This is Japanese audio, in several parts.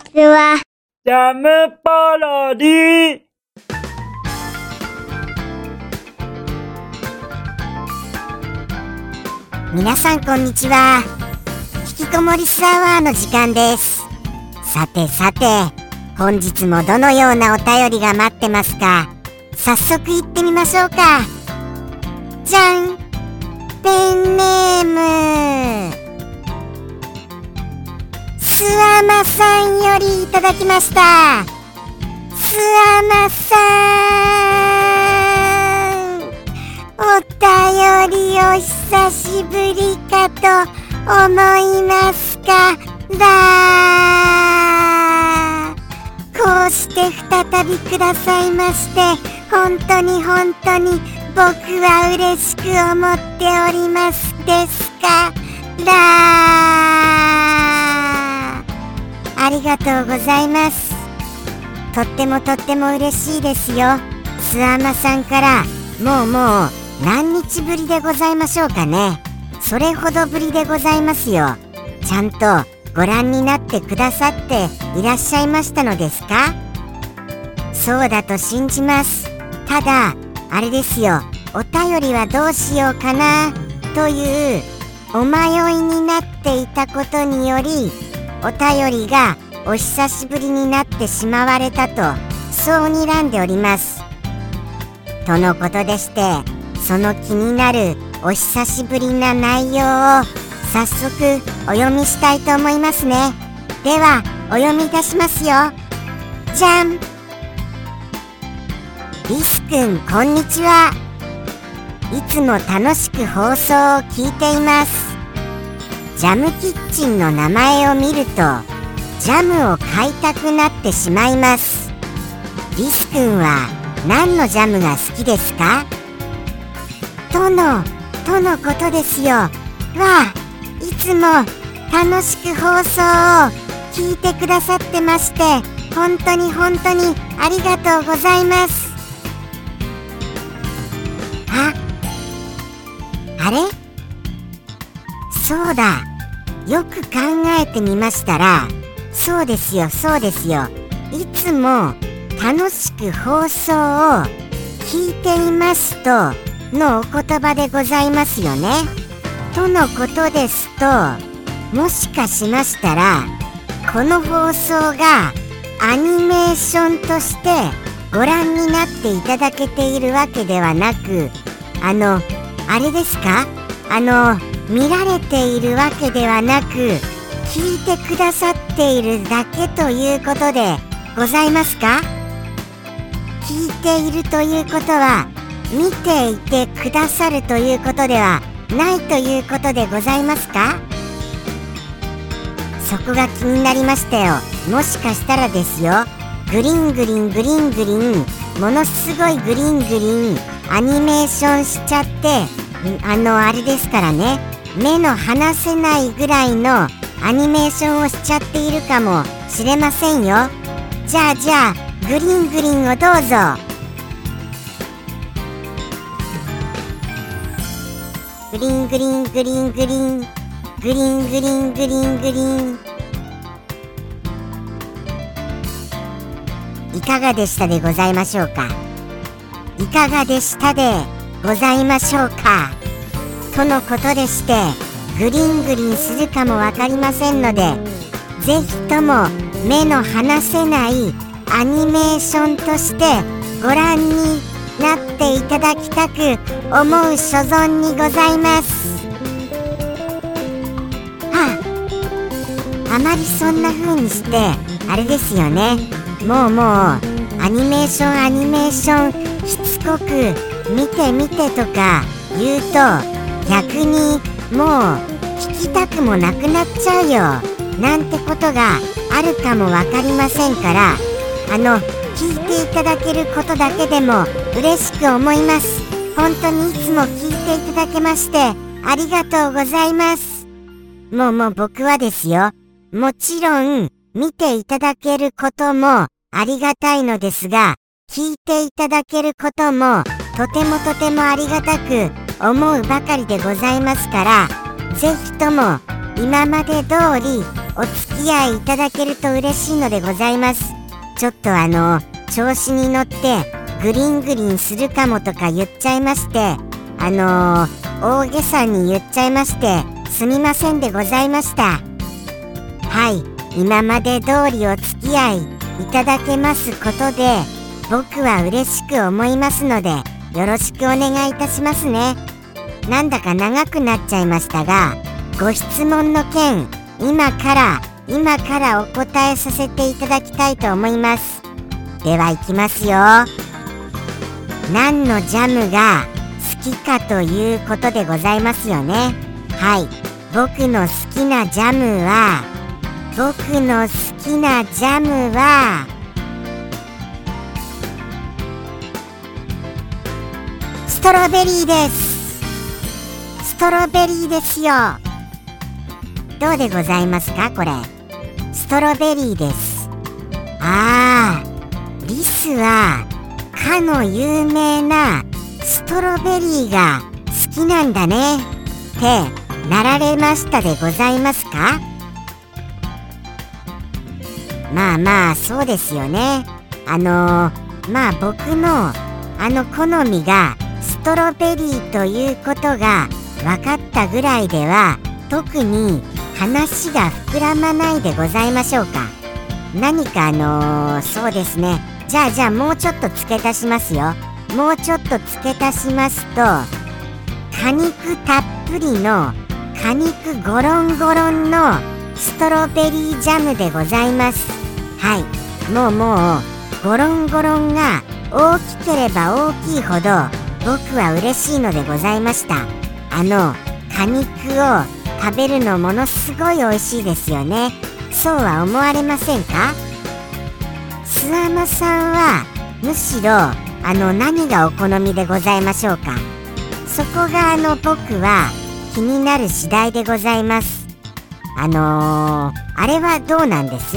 ちは。ジャムパロディ。皆さんこんにちは。引きこもりスアワーの時間です。さてさて本日もどのようなお便りが待ってますか？早速行ってみましょうか。じゃん。ペンネームスアマさんよりいただきました。スアマさんお便りお久しぶりかと思いますか？らこうして再びくださいまして本当に本当に僕は嬉しく思っております。ですか？らありがとうございます。とってもとっても嬉しいですよ。スアマさんから。もうもう何日ぶりでございましょうかね。それほどぶりでございますよ。ちゃんとご覧になってくださっていらっしゃいましたのですか？そうだと信じます。ただあれですよ。お便りはどうしようかなというお迷いになっていたことによりお便りがお久しぶりになってしまわれたとそう睨んでおります。とのことでしてその気になるお久しぶりな内容を早速お読みしたいと思いますね。ではお読みいたしますよ。じゃん。リスくんこんにちは。いつも楽しく放送を聞いています。ジャムキッチンの名前を見るとジャムを買いたくなってしまいます。リスくんは何のジャムが好きですか？とのとのことですよ。わあいつも楽しく放送を聞いてくださってまして本当に本当にありがとうございます。ああれ？そうだ。よく考えてみましたらそうですよそうですよいつも楽しく放送を聞いていますとのお言葉でございますよね。とのことですともしかしましたらこの放送がアニメーションとしてご覧になっていただけているわけではなくあのあれですか？あの見られているわけではなく聞いてくださっているだけということでございますか？聞いているということは見ていてくださるということではないということでございますか？そこが気になりましたよ。もしかしたらですよ。グリングリングリングリンものすごいグリングリンアニメーションしちゃってあのあれですからね。目の離せないぐらいのアニメーションをしちゃっているかもしれませんよ。じゃあじゃあグリングリンをどうぞ。グリングリングリングリン。グリングリングリングリン。いかがでしたでございましょうか？いかがでしたでございましょうか？とのことでしてグリングリンするかも分かりませんのでぜひとも目の離せないアニメーションとしてご覧になっていただきたく思う所存にございます。はああまりそんな風にしてあれですよね。もうもうアニメーションアニメーションしつこく見て見てとか言うと逆にもう聞きたくもなくなっちゃうよ。なんてことがあるかも分かりませんからあの聞いていただけることだけでも嬉しく思います。本当にいつも聞いていただけましてありがとうございます。もうもう僕はですよ。もちろん見ていただけることもありがたいのですが聞いていただけることもとてもとてもありがたく思うばかりでございますからぜひとも今まで通りお付き合いいただけると嬉しいのでございます。ちょっとあの調子に乗ってグリングリンするかもとか言っちゃいましてあのー、大げさに言っちゃいましてすみませんでございました。はい今まで通りお付き合いいただけますことで僕は嬉しく思いますのでよろしくお願いいたしますね。なんだか長くなっちゃいましたがご質問の件今から今からお答えさせていただきたいと思います。ではいきますよ。何のジャムが好きかということでございますよね。はい。僕の好きなジャムは僕の好きなジャムはストロベリーです。トロベリーですよ。どうでございますかこれ？ストロベリーです。あーリスはかの有名なストロベリーが好きなんだね。ってなられましたでございますか？まあまあそうですよね。あのー、まあ僕のあの好みがストロベリーということが分かったぐらいでは特に話が膨らまないでございましょうか。何かあのー、そうですね。じゃあじゃあもうちょっと付け足しますよ。もうちょっと付け足しますと果肉たっぷりの果肉ゴロンゴロンのストロベリージャムでございます。はい。もうもうゴロンゴロンが大きければ大きいほど僕は嬉しいのでございました。あの果肉を食べるのものすごい美味しいですよね。そうは思われませんか？諏訪間さんはむしろあの何がお好みでございましょうか？そこがあの僕は気になる次第でございます。あのー、あれはどうなんです？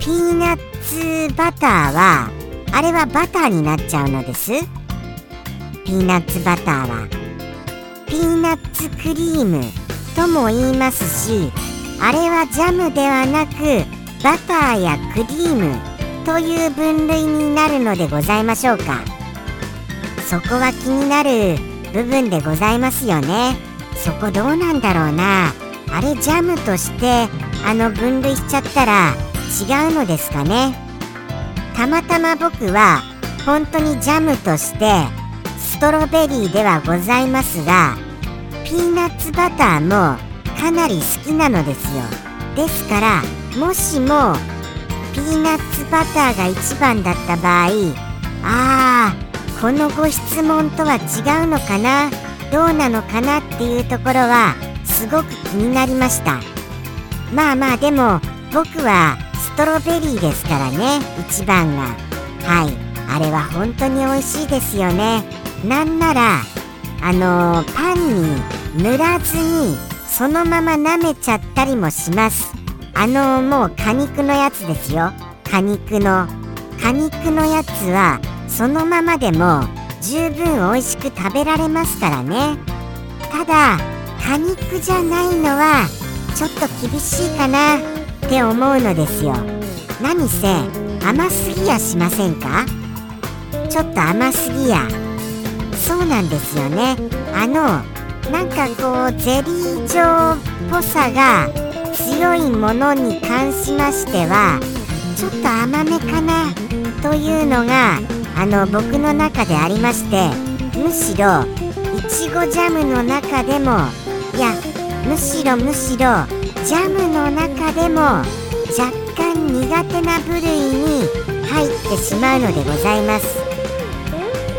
ピーナッツバターはあれはバターになっちゃうのです？ピーナッツバターはピーナッツクリームとも言いますしあれはジャムではなくバターやクリームという分類になるのでございましょうか。そこは気になる部分でございますよね。そこどうなんだろうな。あれジャムとしてあの分類しちゃったら違うのですかね。たまたま僕は本当にジャムとしてストロベリーではございますがピーナッツバターもかなり好きなのですよ。ですからもしもピーナッツバターが一番だった場合あーこのご質問とは違うのかなどうなのかなっていうところはすごく気になりました。まあまあでも僕はストロベリーですからね一番が。はい。あれは本当に美味しいですよね。なんならあのー、パンに塗らずにそのまま舐めちゃったりもします。あのー、もう果肉のやつですよ。果肉の。果肉のやつはそのままでも十分美味しく食べられますからね。ただ果肉じゃないのはちょっと厳しいかなって思うのですよ。何せ甘すぎやしませんか？ちょっと甘すぎや。そうなんですよね。あのなんかこうゼリー状っぽさが強いものに関しましてはちょっと甘めかなというのがあの僕の中でありましてむしろいちごジャムの中でもいやむしろむしろジャムの中でも若干苦手な部類に入ってしまうのでございます。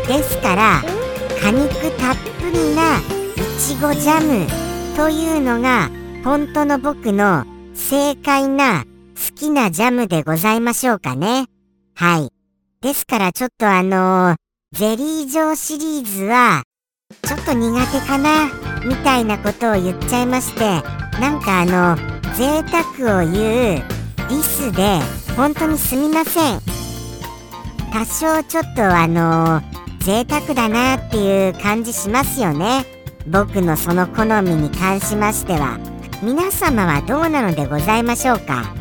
ですから果肉たっぷりないちごジャムというのが本当の僕の正解な好きなジャムでございましょうかね。はい。ですからちょっとあのー、ゼリー状シリーズはちょっと苦手かなみたいなことを言っちゃいましてなんかあの贅沢を言うリスで本当にすみません。多少ちょっとあの贅沢だなっていう感じしますよね。僕のその好みに関しましては。皆様はどうなのでございましょうか？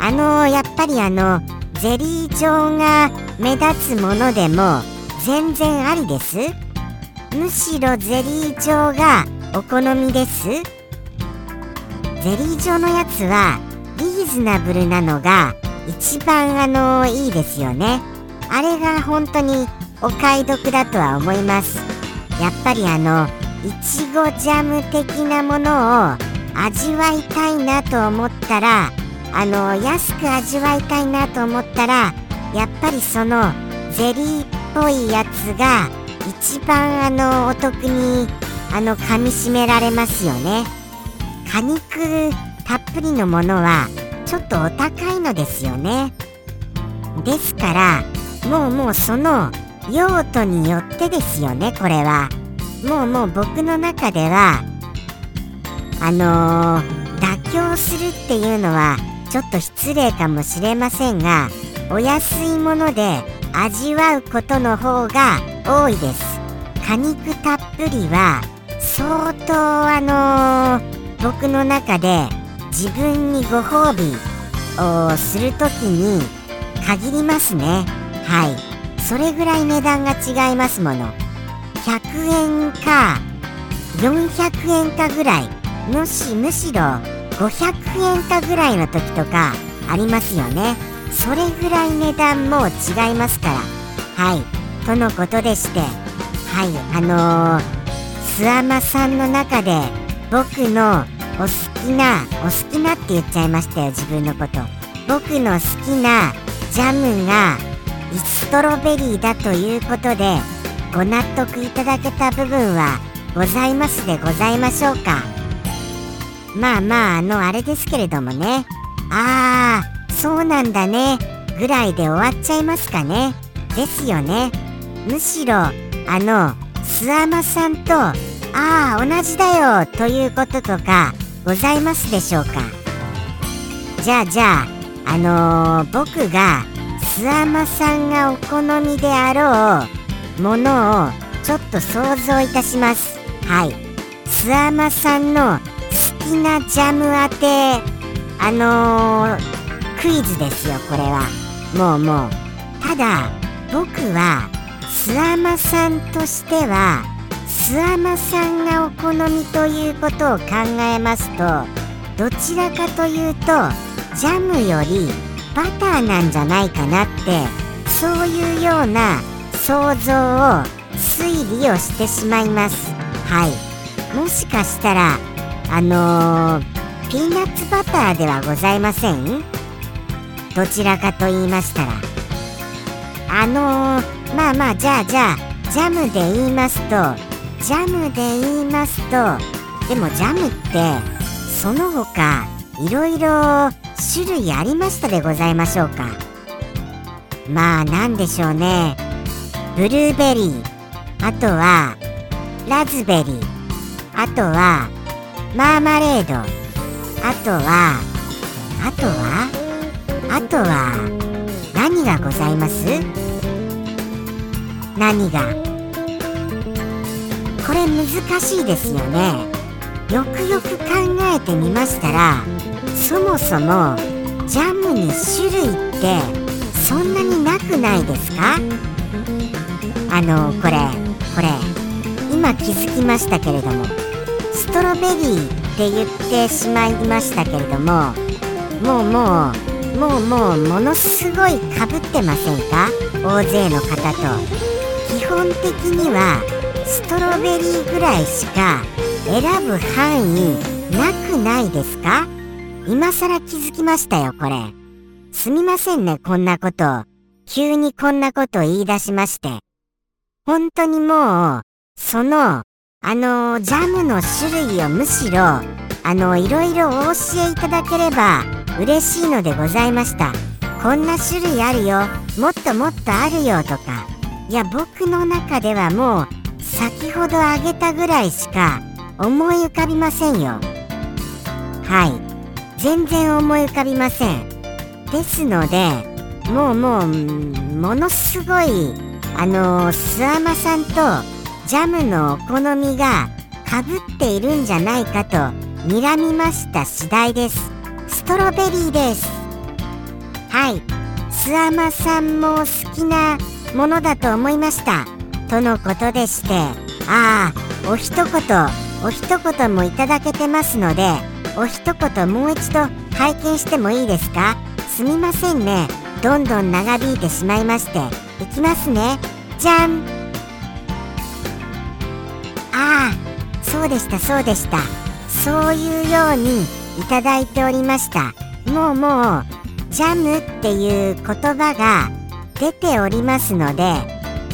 あのやっぱりあのゼリー状が目立つものでも全然ありです？むしろゼリー状がお好みです？ゼリー状のやつはリーズナブルなのが一番あのいいですよね。あれが本当にお買い得だとは思います。やっぱりあのいちごジャム的なものを味わいたいなと思ったらあの安く味わいたいなと思ったらやっぱりそのゼリーっぽいやつが一番あのお得にあの噛みしめられますよね。果肉たっぷりのものはちょっとお高いのですよね。ですからもうもうその用途によってですよねこれは。もうもう僕の中ではあのー、妥協するっていうのはちょっと失礼かもしれませんがお安いもので味わうことの方が多いです。果肉たっぷりは相当あのー、僕の中で自分にご褒美をする時に限りますね。はい。それぐらい値段が違いますもの。100円か400円かぐらい。もしむしろ500円かぐらいの時とかありますよね。それぐらい値段も違いますから。はい。とのことでしてはい。あのー、スアマさんの中で僕のお好きなお好きなって言っちゃいましたよ自分のこと。僕の好きなジャムがストロベリーだということでご納得いただけた部分はございますでございましょうか。まあまああのあれですけれどもね。ああそうなんだね。ぐらいで終わっちゃいますかね。ですよね。むしろあのスアマさんとああ同じだよということとかございますでしょうか。じゃあじゃああのー、僕がスアマさんがお好みであろうものをちょっと想像いたします。はい。スアマさんの好きなジャム当てあのー、クイズですよこれは。もうもう。ただ僕はスアマさんとしてはスアマさんがお好みということを考えますとどちらかというとジャムよりバターなんじゃないかなってそういうような想像を推理をしてしまいます。はい。もしかしたらあのー、ピーナッツバターではございません？どちらかと言いましたら。あのー、まあまあじゃあじゃあジャムで言いますとジャムで言いますとでもジャムってその他いろいろ種類ありましたでございましょうか。まあなんでしょうね。ブルーベリーあとはラズベリーあとはマーマレードあとはあとはあとは何がございます？何が？これ難しいですよね。よくよく考えてみましたらそもそもジャムに種類ってそんなになくないですか？あのこれこれ今気づきましたけれどもストロベリーって言ってしまいましたけれどももうもうもうもうものすごいかぶってませんか？大勢の方と。基本的にはストロベリーぐらいしか選ぶ範囲なくないですか？今更気づきましたよこれ。すみませんねこんなこと。急にこんなこと言い出しまして。本当にもうそのあのジャムの種類をむしろあのいろいろお教えいただければ嬉しいのでございました。こんな種類あるよ。もっともっとあるよとか。いや僕の中ではもう先ほど挙げたぐらいしか思い浮かびませんよ。はい。全然思い浮かびません。ですのでもうもうものすごいあのスアマさんとジャムのお好みがかぶっているんじゃないかと睨みました次第です。ストロベリーです。はい。スアマさんも好きなものだと思いました。とのことでしてああお一言お一言もいただけてますのでお一言もう一度拝見してもいいですか？すみませんね。どんどん長引いてしまいまして。いきますね。じゃん。ああそうでしたそうでした。そういうようにいただいておりました。もうもうジャムっていう言葉が出ておりますので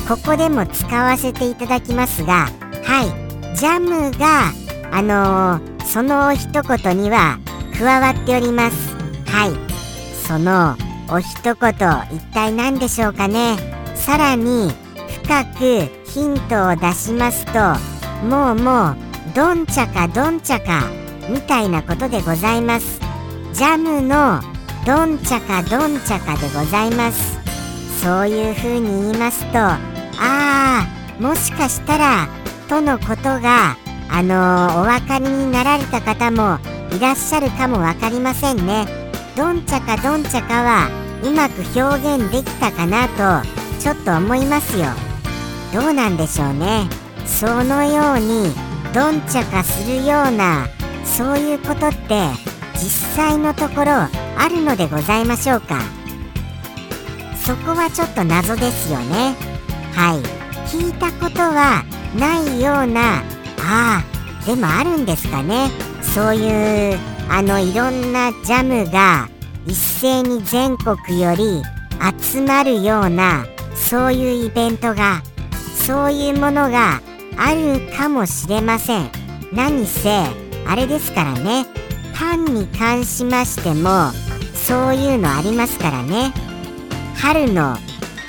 ここでも使わせていただきますがはい。ジャムがあのー、その一言には加わっております。はい。そのお一言一体何でしょうかね。さらに深くヒントを出しますともうもうどんちゃかどんちゃかみたいなことでございます。ジャムのどんちゃかどんちゃかでございます。そういう風に言いますとああもしかしたらとのことがあのー、お分かりになられた方もいらっしゃるかも分かりませんね。どんちゃかどんちゃかはうまく表現できたかなとちょっと思いますよ。どうなんでしょうね。そのようにどんちゃかするようなそういうことって実際のところあるのでございましょうか。そこはちょっと謎ですよね。はい。聞いたことはないようなああでもあるんですかね。そういうあのいろんなジャムが一斉に全国より集まるようなそういうイベントがそういうものがあるかもしれません。何せあれですからね。パンに関しましてもそういうのありますからね。春の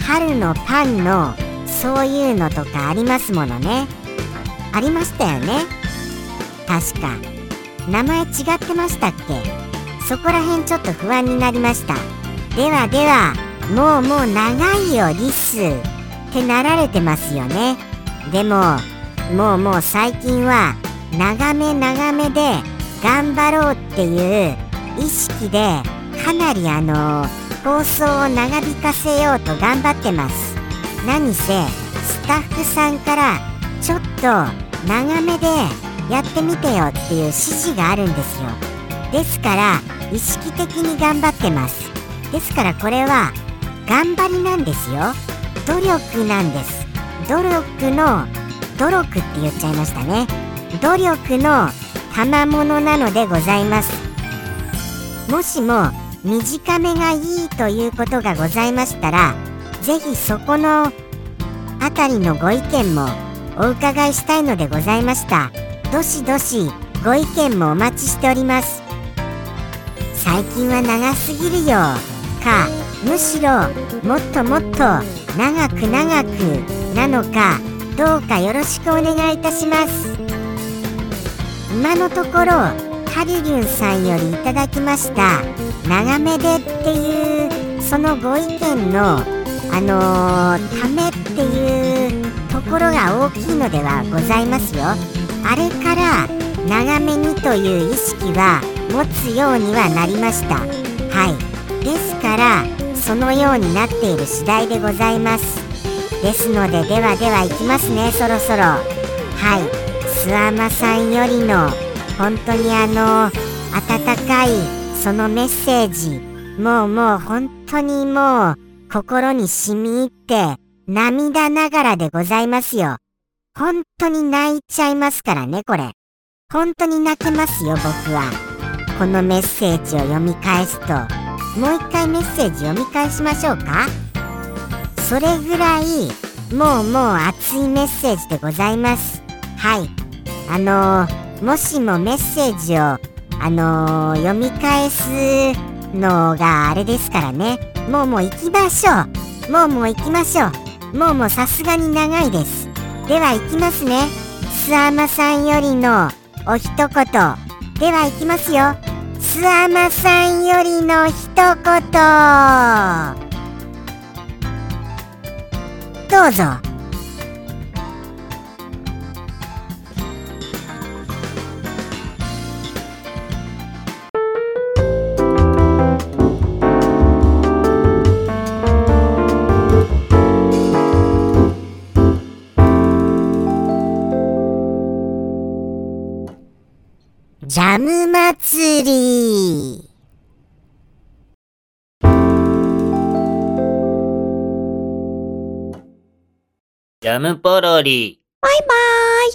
春のパンのそういうのとかありますものね。ありましたよね。確か。名前違ってましたっけ？そこら辺ちょっと不安になりました。ではではもうもう長いよリス。ってなられてますよね。でももうもう最近は長め長めで頑張ろうっていう意識でかなりあの放送を長引かせようと頑張ってます。何せスタッフさんからちょっと長めでやってみてよっていう指示があるんですよ。ですから意識的に頑張ってます。ですからこれは頑張りなんですよ。努力なんです。努力の努力って言っちゃいましたね。努力の賜物なのでございます。もしも短めがいいということがございましたら是非そこの辺りのご意見もお伺いしたいのでございました。どしどしご意見もお待ちしております。最近は長すぎるよ。かむしろもっともっと長く長くなのかどうかよろしくお願いいたします。今のところハリリュンさんよりいただきました長めでっていうそのご意見のあのー、ためっていうところが大きいのではございますよ。あれから長めにという意識は持つようにはなりました。はい。ですからそのようになっている次第でございます。ですのでではではいきますねそろそろ。はい。諏訪間さんよりの本当にあの温かいそのメッセージもうもう本当にもう心に染み入って涙ながらでございますよ。本当に泣いちゃいますからねこれ。本当に泣けますよ僕は。このメッセージを読み返すと。もう一回メッセージ読み返しましょうか。それぐらいもうもう熱いメッセージでございます。はい。あのー、もしもメッセージをあのー、読み返すのがあれですからね。もうもう行きましょう。もうもう行きましょう。もうもうさすがに長いです。では行きますね。スアマさんよりのお一言。では行きますよ。スアマさんよりの一言。どうぞ。ジャム祭りジャムポロリ。バイバーイ。